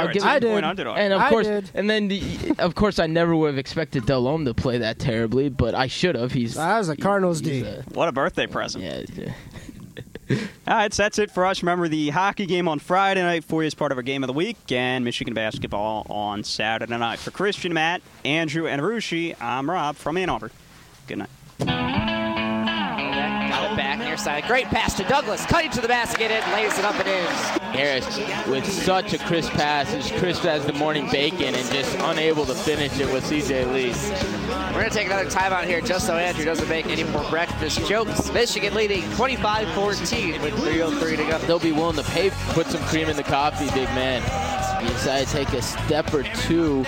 I'll were give a it- 10 point underdog. And of I course, did. and then the, of course, I never would have expected Delhomme to play that terribly, but I should have. He's That was a Cardinals he's D. a- what a birthday present. yeah, yeah. All right, so that's it for us. Remember the hockey game on Friday night for you as part of our game of the week, and Michigan basketball on Saturday night. For Christian, Matt, Andrew, and Arushi, I'm Rob from Ann Arbor. Good night. It back near side. Great pass to Douglas. Cutting to the basket and lays it up and in. Harris with such a crisp pass, as crisp as the morning bacon, and just unable to finish it with CJ Lee. We're going to take another timeout here just so Andrew doesn't make any more breakfast jokes. Michigan leading 25-14 with 3.03 to go. They'll be willing to pay, put some cream in the coffee, big man. He decided to take a step or two.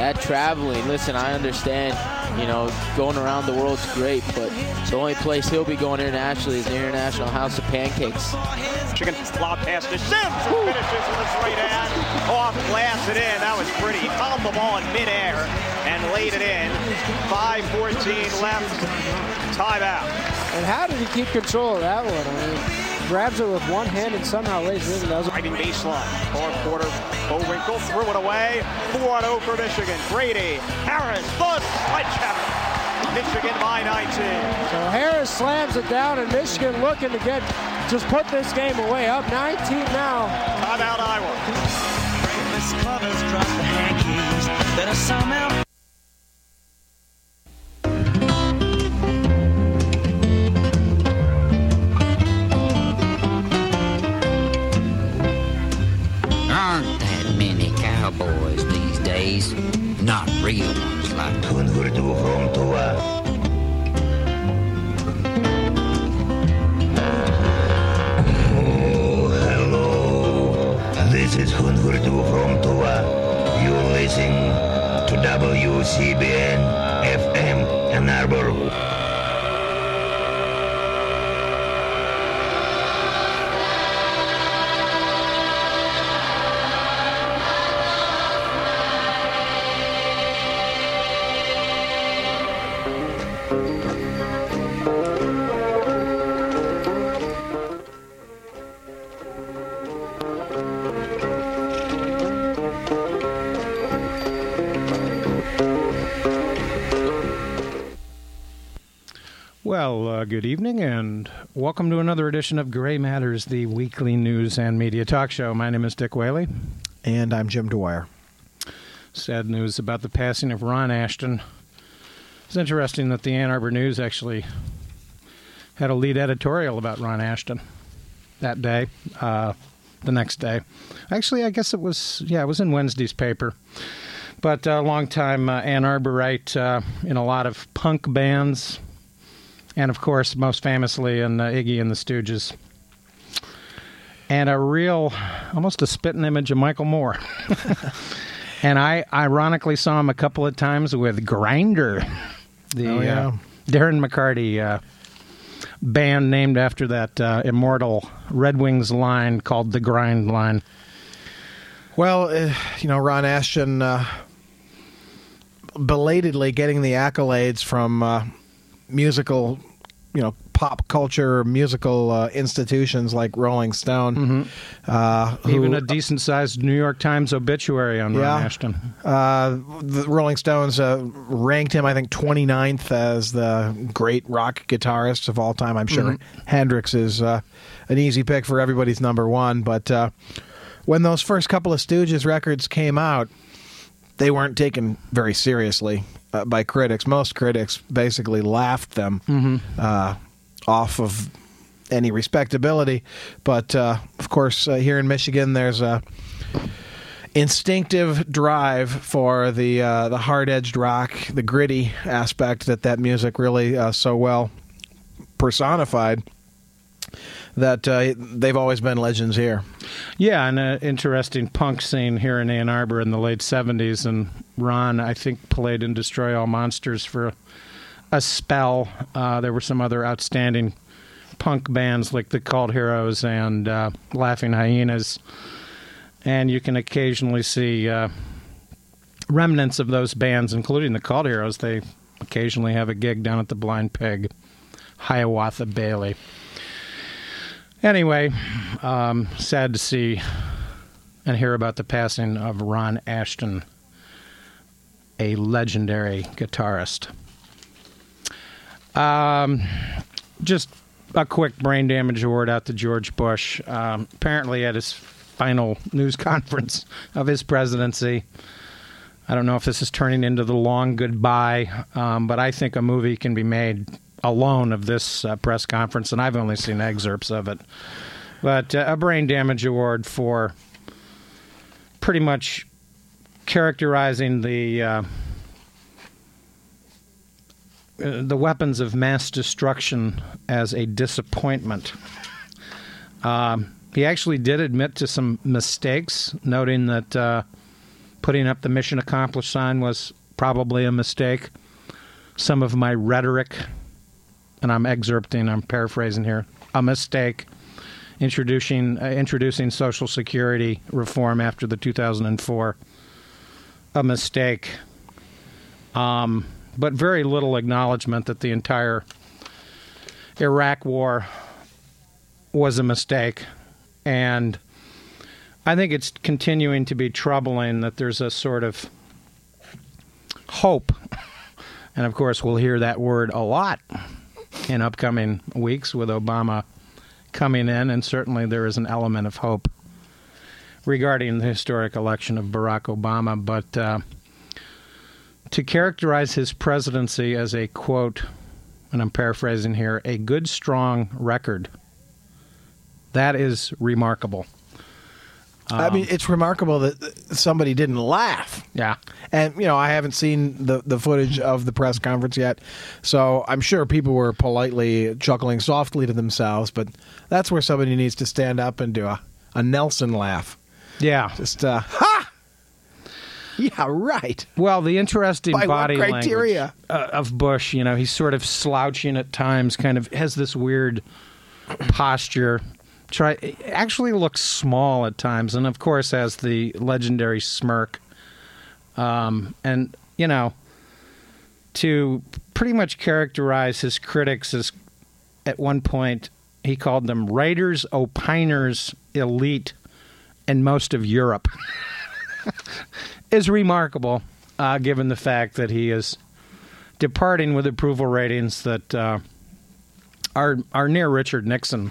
And that traveling, listen, I understand, you know, going around the world's great, but the only place he'll be going internationally is the International House of Pancakes. Chicken lob pass to Sims, who finishes with his right hand. Off glass it in. That was pretty. Found the ball in midair and laid it in. 5.14 left. Timeout. And how did he keep control of that one? I mean, grabs it with one hand and somehow lays it in. That was a Driving baseline. Fourth quarter. Bowinkle threw it away. 4 0 for Michigan. Brady. Harris. The sledgehammer. Michigan by 19. So Harris slams it down, and Michigan looking to get just put this game away. Up 19 now. Timeout, Iowa. Breakfast clubbers drop the hankies that are somehow WCBN FM Ann Arbor. Good evening and welcome to another edition of Gray Matters, the weekly news and media talk show. My name is Dick Whaley. And I'm Jim Dwyer. Sad news about the passing of Ron Asheton. It's interesting that the Ann Arbor News actually had a lead editorial about Ron Asheton that day, uh, the next day. Actually, I guess it was, yeah, it was in Wednesday's paper. But a uh, longtime uh, Ann Arborite uh, in a lot of punk bands, and of course, most famously in uh, Iggy and the Stooges. And a real, almost a spitting image of Michael Moore. and I ironically saw him a couple of times with Grinder, the Oh, yeah. uh, Darren McCarty uh, band named after that uh, immortal Red Wings line called the Grind Line. Well, uh, you know, Ron Asheton uh, belatedly getting the accolades from uh, musical, you know, pop culture musical uh, institutions like Rolling Stone. Uh, who- Even a decent sized New York Times obituary on Yeah. Ron Asheton. Uh, the Rolling Stones uh, ranked him, I think, 29th as the great rock guitarist of all time. I'm sure Hendrix is uh, an easy pick for everybody's number one. But uh, when those first couple of Stooges records came out, they weren't taken very seriously uh, by critics. Most critics basically laughed them uh, off of any respectability. But uh, of course, uh, here in Michigan, there's a instinctive drive for the uh, the hard edged rock, the gritty aspect that that music really uh, so well personified. That uh, they've always been legends here. Yeah, and an interesting punk scene here in Ann Arbor in the late 70s. And Ron, I think, played in Destroy All Monsters for a, spell. Uh, there were some other outstanding punk bands like the Cult Heroes and uh, Laughing Hyenas. And you can occasionally see uh, remnants of those bands, including the Cult Heroes. They occasionally have a gig down at the Blind Pig, Hiawatha Bailey. Anyway, um, sad to see and hear about the passing of Ron Asheton, a legendary guitarist. Um, just a quick brain damage award out to George Bush. Um, apparently, at his final news conference of his presidency, I don't know if this is turning into the long goodbye, um, but I think a movie can be made alone of this uh, press conference, and I've only seen excerpts of it. But uh, a brain damage award for pretty much characterizing the uh, uh, the weapons of mass destruction as a disappointment. Um, he actually did admit to some mistakes, noting that uh, putting up the mission accomplished sign was probably a mistake. Some of my rhetoric, and I'm excerpting, I'm paraphrasing here, a mistake. Introducing uh, introducing Social Security reform after the 2004, a mistake. Um, but very little acknowledgement that the entire Iraq War was a mistake. And I think it's continuing to be troubling that there's a sort of hope. And of course, we'll hear that word a lot in upcoming weeks with Obama coming in, and certainly there is an element of hope regarding the historic election of Barack Obama. But uh, to characterize his presidency as a quote, and I'm paraphrasing here, a good, strong record, that is remarkable. I mean, it's remarkable that somebody didn't laugh. Yeah. And you know, I haven't seen the the footage of the press conference yet, so I'm sure people were politely chuckling softly to themselves. But that's where somebody needs to stand up and do a, a Nelson laugh. Yeah. Just uh, ha. Yeah, right. Well, the interesting By body criteria? language uh, of Bush, you know, he's sort of slouching at times, kind of has this weird posture. Try actually looks small at times, and of course has the legendary smirk. Um, and you know, to pretty much characterize his critics as, at one point, he called them writers, opiners, elite, and most of Europe. is remarkable, uh, given the fact that he is departing with approval ratings that uh, are are near Richard Nixon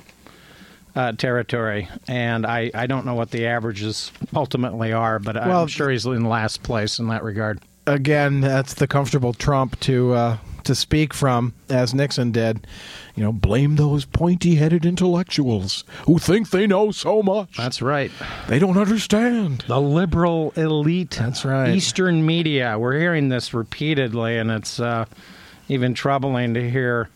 uh, territory, and I, I don't know what the averages ultimately are, but Well, I'm sure he's in last place in that regard. Again, that's the comfortable Trump to uh, to speak from, as Nixon did. You know, blame those pointy-headed intellectuals who think they know so much. That's right. They don't understand. The liberal elite. That's right. Eastern media. We're hearing this repeatedly, and it's uh, even troubling to hear.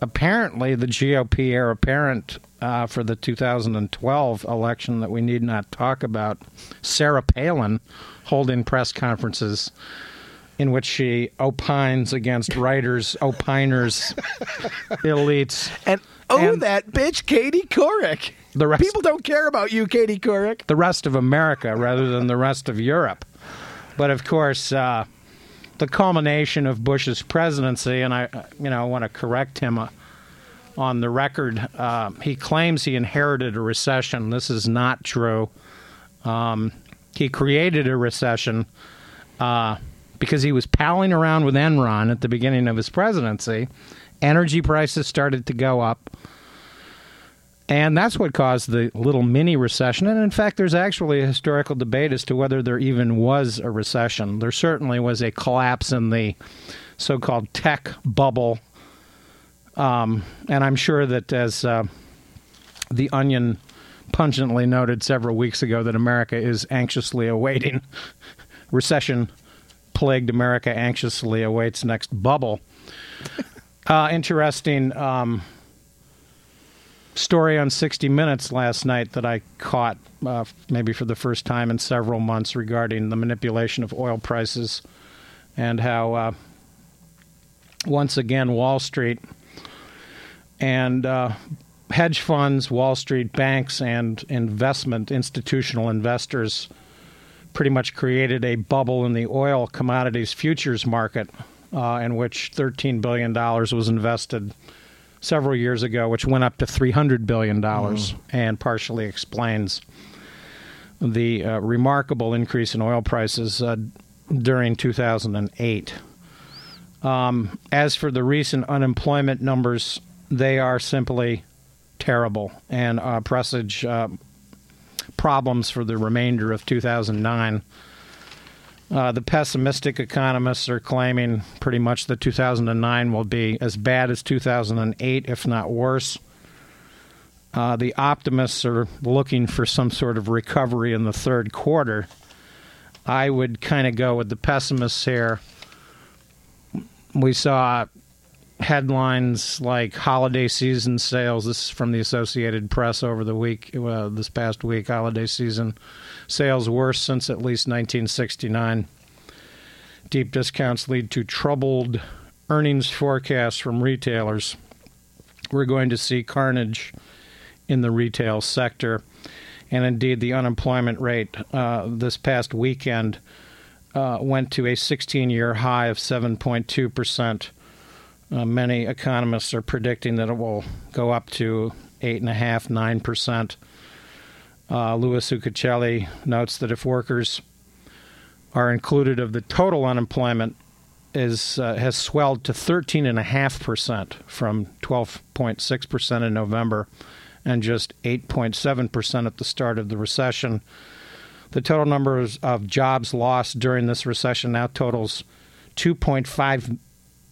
Apparently, the GOP heir apparent uh, for the 2012 election that we need not talk about, Sarah Palin, holding press conferences in which she opines against writers, opiners, elites. And oh, And- that bitch, Katie Couric. The rest- People don't care about you, Katie Couric. the rest of America rather than the rest of Europe. But of course, uh, the culmination of Bush's presidency, and I, uh, you know, I want to correct him uh, on the record. Uh, he claims he inherited a recession. This is not true. Um, he created a recession uh, because he was palling around with Enron at the beginning of his presidency. Energy prices started to go up. And that's what caused the little mini recession. And in fact, there's actually a historical debate as to whether there even was a recession. There certainly was a collapse in the so called tech bubble. Um, and I'm sure that, as uh, The Onion pungently noted several weeks ago, that America is anxiously awaiting recession plagued America anxiously awaits next bubble. Uh, interesting. Um, story on 60 Minutes last night that I caught uh, maybe for the first time in several months regarding the manipulation of oil prices and how uh, once again Wall Street and uh, hedge funds, Wall Street banks, and investment institutional investors pretty much created a bubble in the oil commodities futures market uh, in which $13 billion was invested several years ago, which went up to $300 billion and partially explains the uh, remarkable increase in oil prices uh, during 2008. Um, as for the recent unemployment numbers, they are simply terrible and uh, presage uh, problems for the remainder of 2009. Uh, the pessimistic economists are claiming pretty much that 2009 will be as bad as 2008, if not worse. Uh, the optimists are looking for some sort of recovery in the third quarter. I would kind of go with the pessimists here. We saw headlines like holiday season sales. This is from the Associated Press over the week, uh, this past week. Holiday season sales worse since at least 1969. Deep discounts lead to troubled earnings forecasts from retailers. We're going to see carnage in the retail sector. And indeed, the unemployment rate uh, this past weekend uh, went to a 16 year high of 7.2%. Uh, many economists are predicting that it will go up to 8.5%, 9%. Uh, Louis Uchitelle notes that if workers are included of the total unemployment is uh, has swelled to 13.5% from 12.6% in November and just 8.7% at the start of the recession. The total number of jobs lost during this recession now totals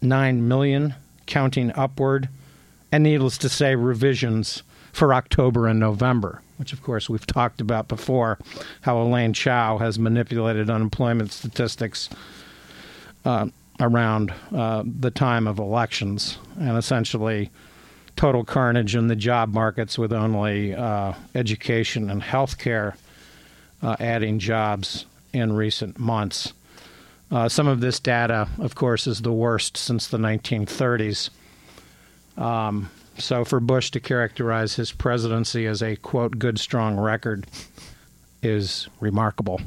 2.59 million, counting upward, and needless to say, revisions for October and November, which of course we've talked about before, how Elaine Chao has manipulated unemployment statistics uh, around uh, the time of elections and essentially total carnage in the job markets with only uh, education and healthcare uh, adding jobs in recent months. Uh, some of this data, of course, is the worst since the 1930s. Um, so for Bush to characterize his presidency as a, quote, good, strong record is remarkable.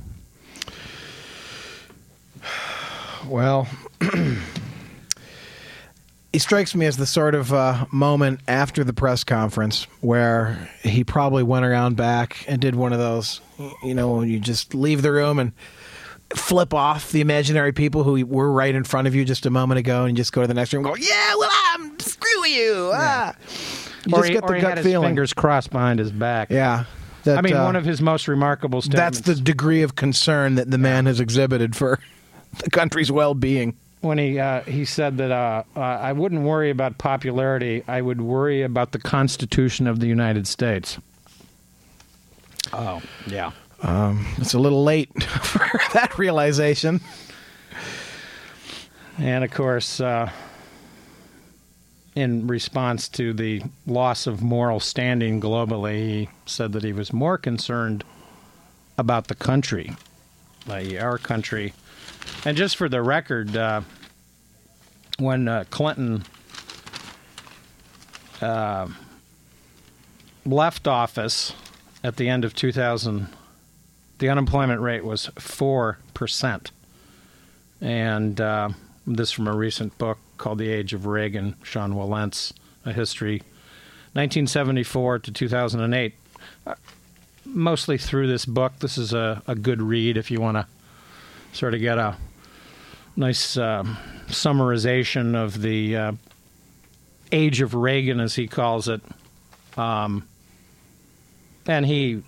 Well, he strikes me as the sort of uh, moment after the press conference where he probably went around back and did one of those, you know, you just leave the room and flip off the imaginary people who were right in front of you just a moment ago and just go to the next room and go, yeah, well, I'm screw you. Ah. You or just he, get or the he gut had his feeling. fingers crossed behind his back. Yeah. That, I mean, uh, one of his most remarkable That's the degree of concern that the man has exhibited for the country's well-being. when he uh, he said that uh, uh, I wouldn't worry about popularity. I would worry about the Constitution of the United States. Oh, yeah. Um, it's a little late for that realization. And of course, uh, in response to the loss of moral standing globally, he said that he was more concerned about the country, i.e., our country. And just for the record, uh, when uh, Clinton uh, left office at the end of 2000, the unemployment rate was 4%. And uh, this from a recent book called The Age of Reagan, Sean Wilentz, A History, 1974 to 2008. Uh, mostly through this book. This is a, a good read if you want to sort of get a nice um summarization of the uh, age of Reagan, as he calls it. Um, and he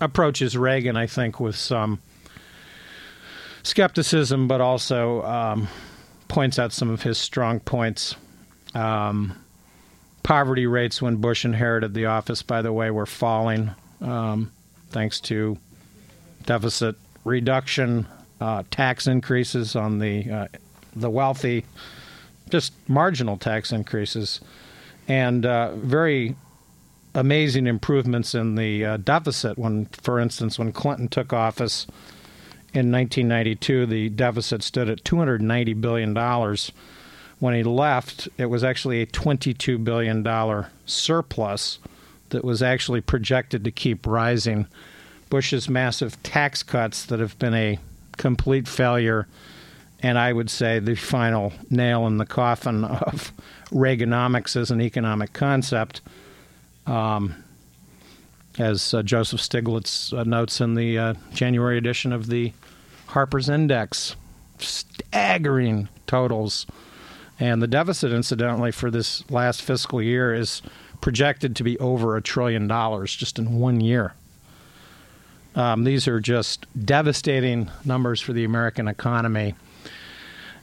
approaches Reagan, I think, with some skepticism, but also um, points out some of his strong points. Um, poverty rates when Bush inherited the office, by the way, were falling um, thanks to deficit reduction, uh, tax increases on the uh, the wealthy, just marginal tax increases, and uh, very amazing improvements in the uh, deficit. When, for instance, when Clinton took office in 1992, the deficit stood at 290 billion dollars. When he left, it was actually a 22 billion dollar surplus that was actually projected to keep rising. Bush's massive tax cuts that have been a complete failure, and I would say the final nail in the coffin of Reaganomics as an economic concept, um, as uh, Joseph Stiglitz uh, notes in the uh, January edition of the Harper's Index. Staggering totals. And the deficit, incidentally, for this last fiscal year is projected to be over a trillion dollars just in one year. Um, these are just devastating numbers for the American economy.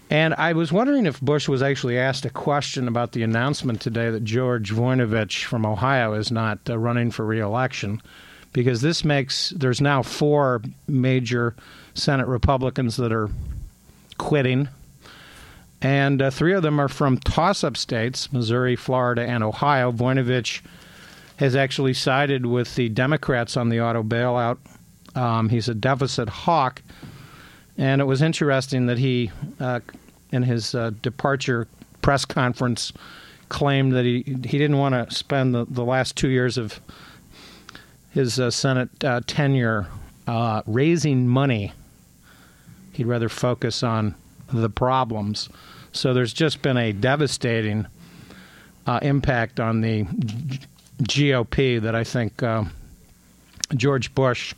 And I was wondering if Bush was actually asked a question about the announcement today that George Voinovich from Ohio is not uh, running for reelection, because this makes there's now four major Senate Republicans that are quitting, and uh, three of them are from toss-up states: Missouri, Florida, and Ohio. Voinovich has actually sided with the Democrats on the auto bailout. Um, he's a deficit hawk. And it was interesting that he, uh, in his uh, departure press conference, claimed that he, he didn't want to spend the, the last two years of his uh, Senate uh, tenure uh, raising money. He'd rather focus on the problems. So there's just been a devastating uh, impact on the GOP that I think George Bush.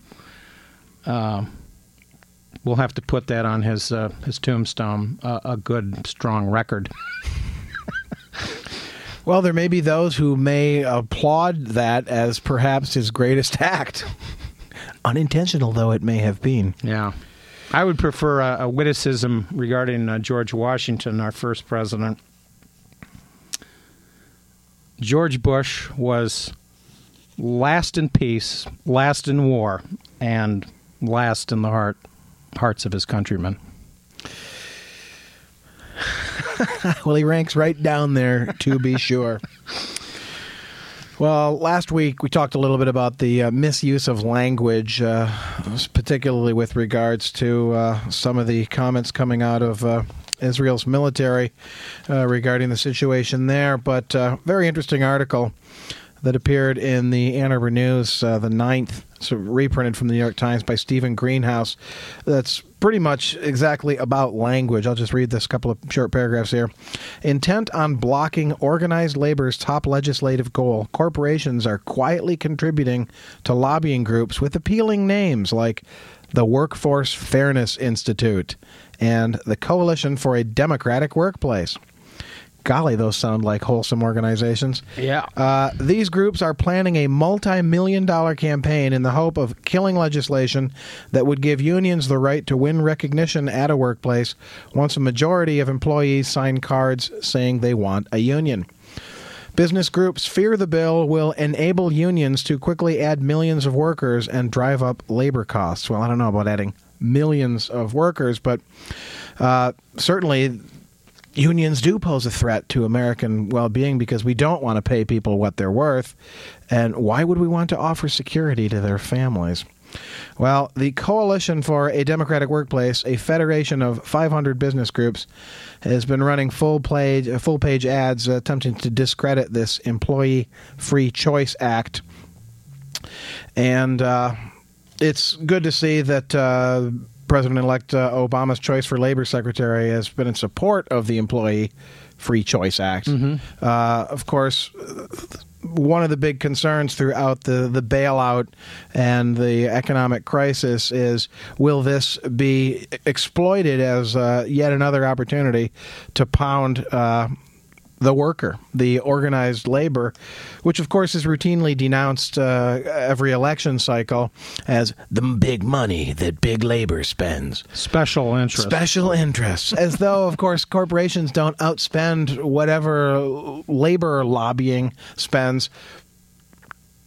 We'll have to put that on his uh, his tombstone. Uh, a good, strong record. well, there may be those who may applaud that as perhaps his greatest act, unintentional though it may have been. Yeah, I would prefer a, a witticism regarding uh, George Washington, our first president. George Bush was last in peace, last in war, and last in the heart hearts of his countrymen. well, he ranks right down there, to be sure. Well, last week we talked a little bit about the uh, misuse of language, uh, particularly with regards to uh, some of the comments coming out of uh, Israel's military uh, regarding the situation there. But uh, very interesting article that appeared in the Ann Arbor News, uh, the 9th, so reprinted from the New York Times by Stephen Greenhouse. That's pretty much exactly about language. I'll just read this couple of short paragraphs here. Intent on blocking organized labor's top legislative goal, corporations are quietly contributing to lobbying groups with appealing names like the Workforce Fairness Institute and the Coalition for a Democratic Workplace golly, those sound like wholesome organizations. Yeah. Uh, these groups are planning a multi million dollar campaign in the hope of killing legislation that would give unions the right to win recognition at a workplace once a majority of employees sign cards saying they want a union. Business groups fear the bill will enable unions to quickly add millions of workers and drive up labor costs. Well, I don't know about adding millions of workers, but uh, certainly unions do pose a threat to American well being because we don't want to pay people what they're worth. And why would we want to offer security to their families? Well, the Coalition for a Democratic Workplace, a federation of 500 business groups, has been running full page full page ads attempting to discredit this Employee Free Choice Act. And uh, it's good to see that uh, President-elect uh, Obama's choice for labor secretary has been in support of the Employee Free Choice Act. Mm-hmm. Uh, of course, one of the big concerns throughout the, the bailout and the economic crisis is will this be exploited as uh, yet another opportunity to pound uh, the worker, the organized labor, which of course is routinely denounced uh, every election cycle as the big money that big labor spends. Special interests. Special interests. as though, of course, corporations don't outspend whatever labor lobbying spends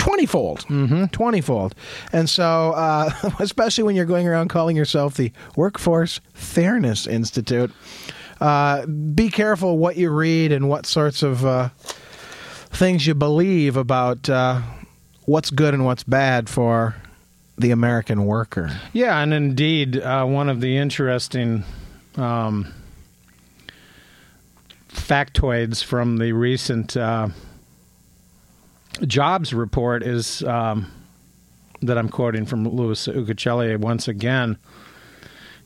20 fold. Mm-hmm. 20 fold. And so, uh, especially when you're going around calling yourself the Workforce Fairness Institute, uh, be careful what you read and what sorts of uh, things you believe about uh, what's good and what's bad for the American worker. Yeah, and indeed, uh, one of the interesting um, factoids from the recent uh, jobs report is um, that I'm quoting from Louis Uchitelle once again.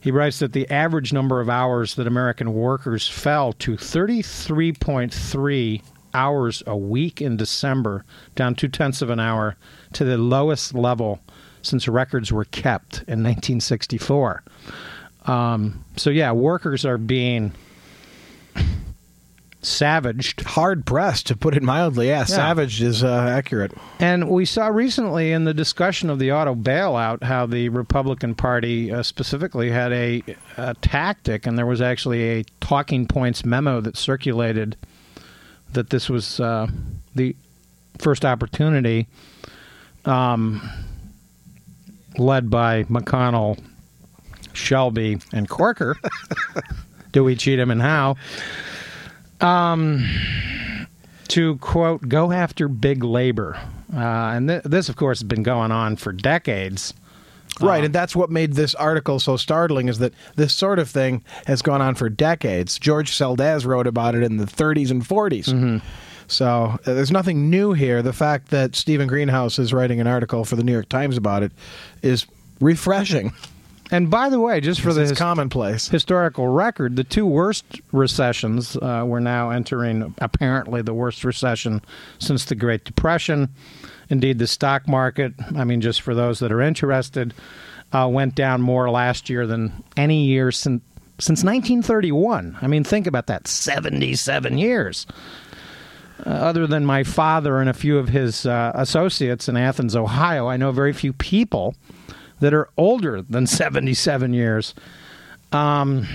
He writes that the average number of hours that American workers fell to 33.3 hours a week in December, down two tenths of an hour to the lowest level since records were kept in 1964. Um, so, yeah, workers are being savaged. Hard pressed, to put it mildly. Yeah, savaged is uh, accurate. And we saw recently in the discussion of the auto bailout how the Republican Party uh, specifically had a, a tactic, and there was actually a talking points memo that circulated that this was uh, the first opportunity, um, led by McConnell, Shelby, and Corker. Do we cheat him and how? Um, to quote, go after big labor. Uh, and th- this, of course, has been going on for decades. Right, and that's what made this article so startling is that this sort of thing has gone on for decades. George Seldes wrote about it in the 30s and 40s. So uh, there's nothing new here. The fact that Stephen Greenhouse is writing an article for the New York Times about it is refreshing. And by the way, just for the his- commonplace. historical record, the two worst recessions uh, we're now entering apparently the worst recession since the Great Depression. Indeed, the stock market, I mean, just for those that are interested, uh, went down more last year than any year since. Since 1931. I mean, think about that 77 years. Uh, other than my father and a few of his uh, associates in Athens, Ohio, I know very few people that are older than 77 years. Um,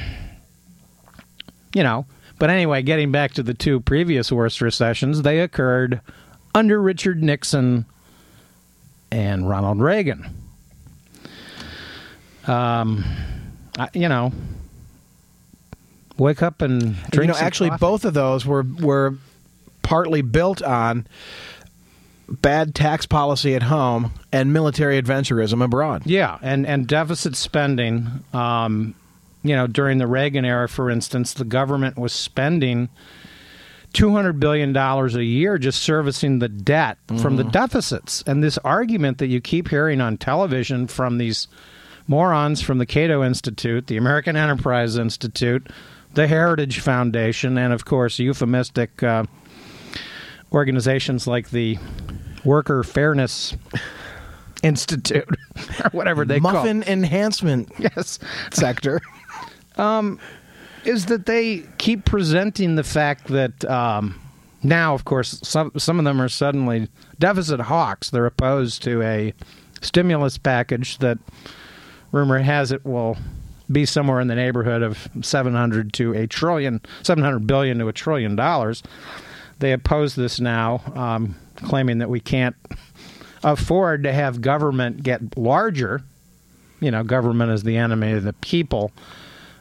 you know, but anyway, getting back to the two previous worst recessions, they occurred under Richard Nixon and Ronald Reagan. Um, I, you know, wake up and drink you know, actually, coffee. both of those were were partly built on bad tax policy at home and military adventurism abroad. Yeah, and and deficit spending. Um, you know, during the Reagan era, for instance, the government was spending two hundred billion dollars a year just servicing the debt from the deficits. And this argument that you keep hearing on television from these morons from the Cato Institute, the American Enterprise Institute, the Heritage Foundation, and of course, euphemistic uh, organizations like the Worker Fairness Institute, or whatever they call Muffin enhancement yes sector. is that they keep presenting the fact that um, now, of course, some some of them are suddenly deficit hawks. They're opposed to a stimulus package that rumor has it will be somewhere in the neighborhood of 700 to a trillion, 700 billion to a trillion dollars. They oppose this now, um, claiming that we can't afford to have government get larger. You know, government is the enemy of the people.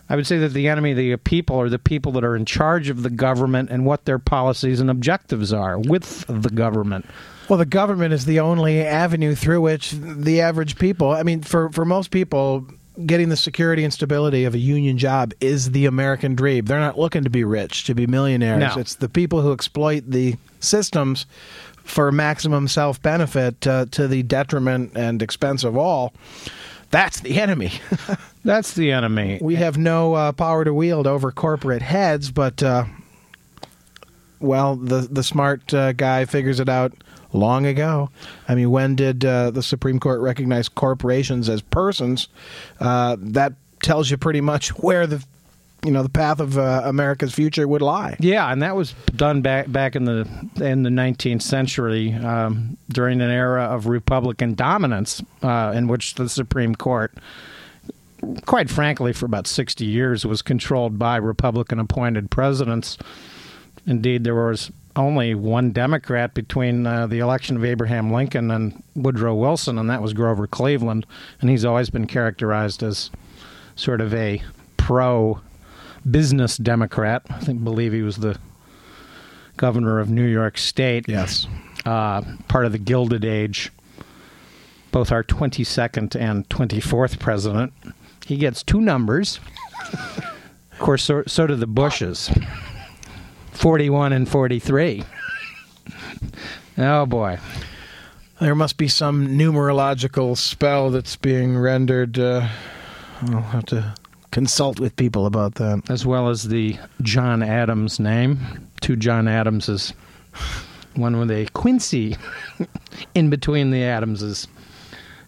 I would say that the enemy of the people are the people that are in charge of the government and what their policies and objectives are with the government. Well, the government is the only avenue through which the average people, I mean, for, for most people, getting the security and stability of a union job is the American dream. They're not looking to be rich, to be millionaires. No. It's the people who exploit the systems for maximum self benefit uh, to the detriment and expense of all. That's the enemy. That's the enemy. we have no uh, power to wield over corporate heads, but uh, well, the the smart uh, guy figures it out long ago. I mean, when did uh, the Supreme Court recognize corporations as persons? Uh, that tells you pretty much where the you know the path of uh, America's future would lie. Yeah, and that was done back back in the in the 19th century um, during an era of Republican dominance, uh, in which the Supreme Court, quite frankly, for about 60 years, was controlled by Republican-appointed presidents. Indeed, there was only one Democrat between uh, the election of Abraham Lincoln and Woodrow Wilson, and that was Grover Cleveland. And he's always been characterized as sort of a pro business Democrat. I think believe he was the governor of New York State. Yes. Uh, part of the Gilded Age. Both our 22nd and 24th president. He gets two numbers. of course, so, so do the Bushes. 41 and 43. Oh boy. There must be some numerological spell that's being rendered. Uh, I'll have to consult with people about that. As well as the John Adams name. Two John Adamses one with a Quincy in between the Adamses,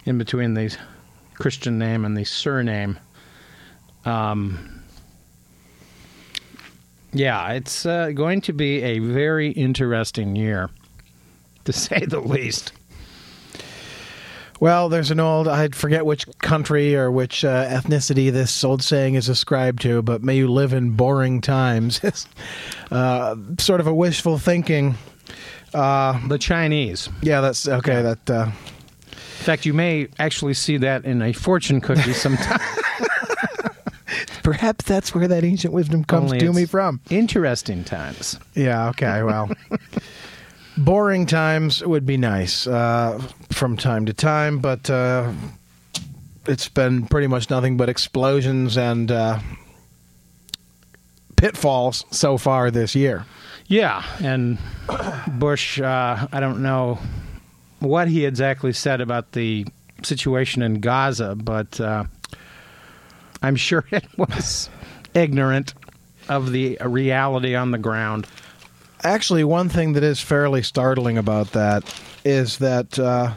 in between the Christian name and the surname. Um, yeah, it's uh, going to be a very interesting year, to say the least. Well, there's an old, I forget which country or which uh, ethnicity this old saying is ascribed to, but may you live in boring times. Uh, sort of a wishful thinking. Uh, the Chinese. Yeah, that's okay. That. Uh, in fact, you may actually see that in a fortune cookie sometime. Perhaps that's where that ancient wisdom comes Only to me from. Interesting times. Yeah, okay, well. boring times would be nice uh, from time to time, but uh, it's been pretty much nothing but explosions and uh, pitfalls so far this year. Yeah, and Bush, uh, I don't know what he exactly said about the situation in Gaza, but uh, I'm sure it was ignorant of the reality on the ground. Actually, one thing that is fairly startling about that is that uh,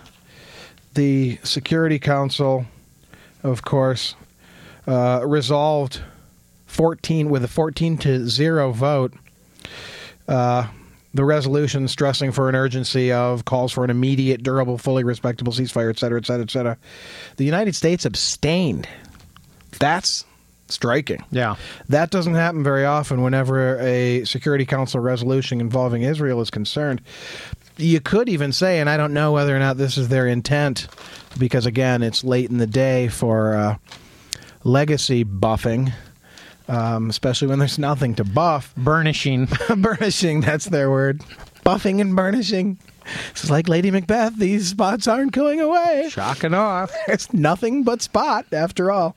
the Security Council, of course, uh, resolved 14 with a 14 to 0 vote uh, the resolution stressing for an urgency of calls for an immediate, durable, fully respectable ceasefire, et cetera, et cetera, et cetera. The United States abstained. That's striking. Yeah. That doesn't happen very often whenever a Security Council resolution involving Israel is concerned. You could even say, and I don't know whether or not this is their intent, because again, it's late in the day for uh, legacy buffing um, especially when there's nothing to buff. Burnishing. burnishing, that's their word. Buffing and burnishing. It's like Lady Macbeth, these spots aren't going away. Shocking off. It's nothing but spot, after all.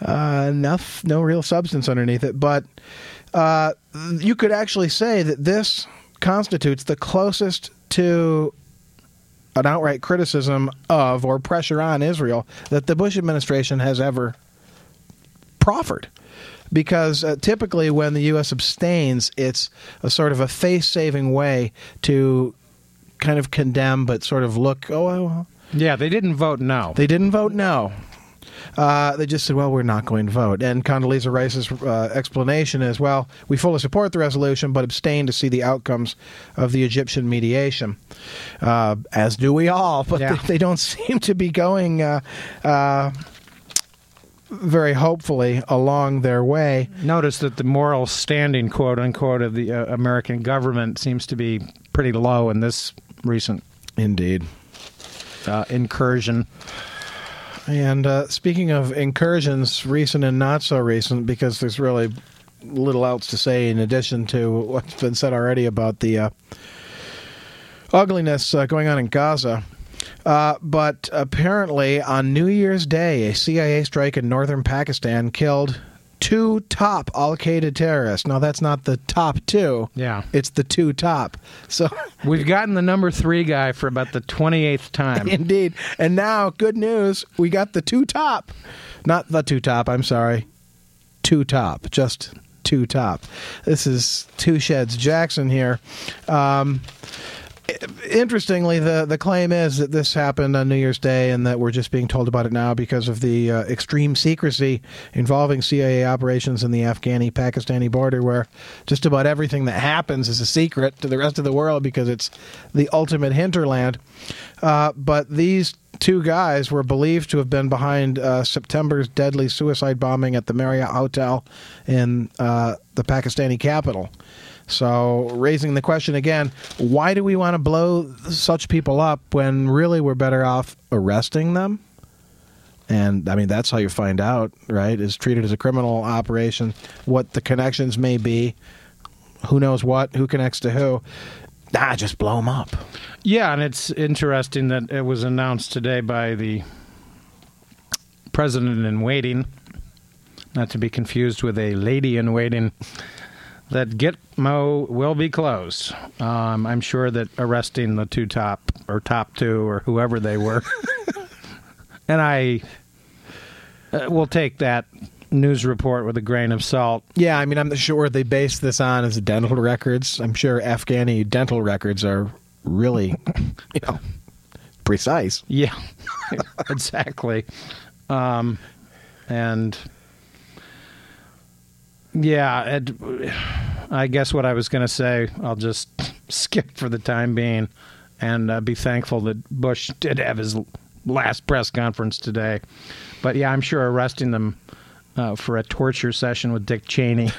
Uh, enough, no real substance underneath it. But uh, you could actually say that this constitutes the closest to an outright criticism of or pressure on Israel that the Bush administration has ever proffered because uh, typically when the U.S. abstains, it's a sort of a face-saving way to kind of condemn, but sort of look. Oh, well. yeah, they didn't vote no. They didn't vote no. Uh, they just said, "Well, we're not going to vote." And Condoleezza Rice's uh, explanation is, "Well, we fully support the resolution, but abstain to see the outcomes of the Egyptian mediation, uh, as do we all." But Yeah. they, they don't seem to be going uh, uh, very hopefully along their way. Notice that the moral standing, quote unquote, of the uh, American government seems to be pretty low in this recent Indeed. uh, incursion. And uh, speaking of incursions, recent and not so recent, because there's really little else to say in addition to what's been said already about the uh, ugliness uh, going on in Gaza. Uh, but apparently, on New Year's Day, a CIA strike in northern Pakistan killed two top Al Qaeda terrorists. Now, that's not the top two. Yeah. It's the two top. So, We've gotten the number three guy for about the 28th time. Indeed. And now, good news, we got the two top. Not the two top, I'm sorry. Two top. Just two top. This is Two Sheds Jackson here. Um, interestingly, the, the claim is that this happened on New Year's Day and that we're just being told about it now because of the uh, extreme secrecy involving CIA operations in the Afghani Pakistani border, where just about everything that happens is a secret to the rest of the world because it's the ultimate hinterland. Uh, but these two guys were believed to have been behind uh, September's deadly suicide bombing at the Marriott Hotel in uh, the Pakistani capital. So, raising the question again, why do we want to blow such people up when really we're better off arresting them? And I mean, that's how you find out, right? Is treated as a criminal operation, what the connections may be, who knows what, who connects to who. Ah, just blow them up. Yeah, and it's interesting that it was announced today by the president in waiting, not to be confused with a lady in waiting, that Gitmo will be closed. Um, I'm sure that arresting the two top or top two or whoever they were, and I uh, will take that news report with a grain of salt. Yeah, I mean, I'm sure they base this on as dental records. I'm sure Afghani dental records are really, you know, precise. Yeah, exactly. Um, and yeah, it, I guess what I was going to say, I'll just skip for the time being and uh, be thankful that Bush did have his last press conference today. But yeah, I'm sure arresting them uh, for a torture session with Dick Cheney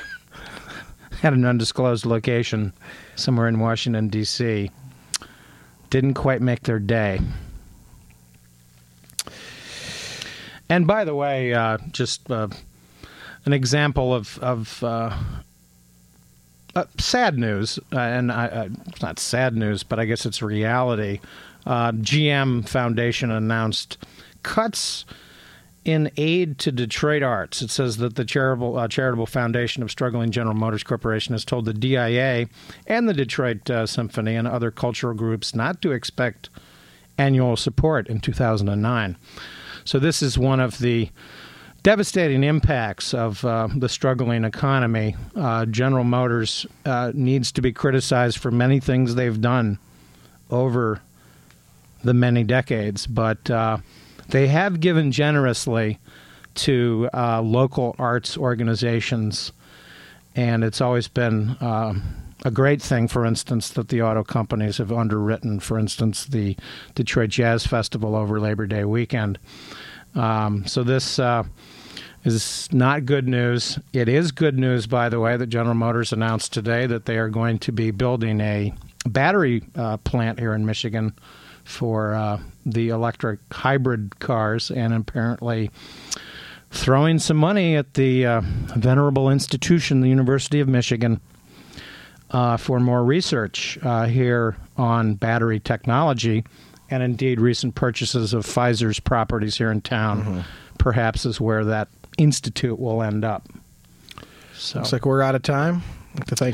at an undisclosed location somewhere in Washington, D.C. didn't quite make their day. And by the way, uh, just uh, an example of, of uh, uh, sad news, uh, and I, it's not sad news, but I guess it's reality. GM Foundation announced cuts in aid to Detroit arts. It says that the charitable uh, charitable foundation of struggling General Motors Corporation has told the DIA and the Detroit uh, Symphony and other cultural groups not to expect annual support in 2009. So this is one of the devastating impacts of uh, the struggling economy. Uh, General Motors uh, needs to be criticized for many things they've done over the many decades, but uh, they have given generously to uh, local arts organizations, and it's always been uh, a great thing, for instance, that the auto companies have underwritten, for instance, the Detroit Jazz Festival over Labor Day weekend. Um, so this uh, is not good news. It is good news, by the way, that General Motors announced today that they are going to be building a battery uh, plant here in Michigan for uh, the electric hybrid cars, and apparently throwing some money at the uh, venerable institution, the University of Michigan, uh, for more research uh, here on battery technology, and indeed recent purchases of Pfizer's properties here in town. Perhaps is where that institute will end up. So. Looks like we're out of time. I'd like to thank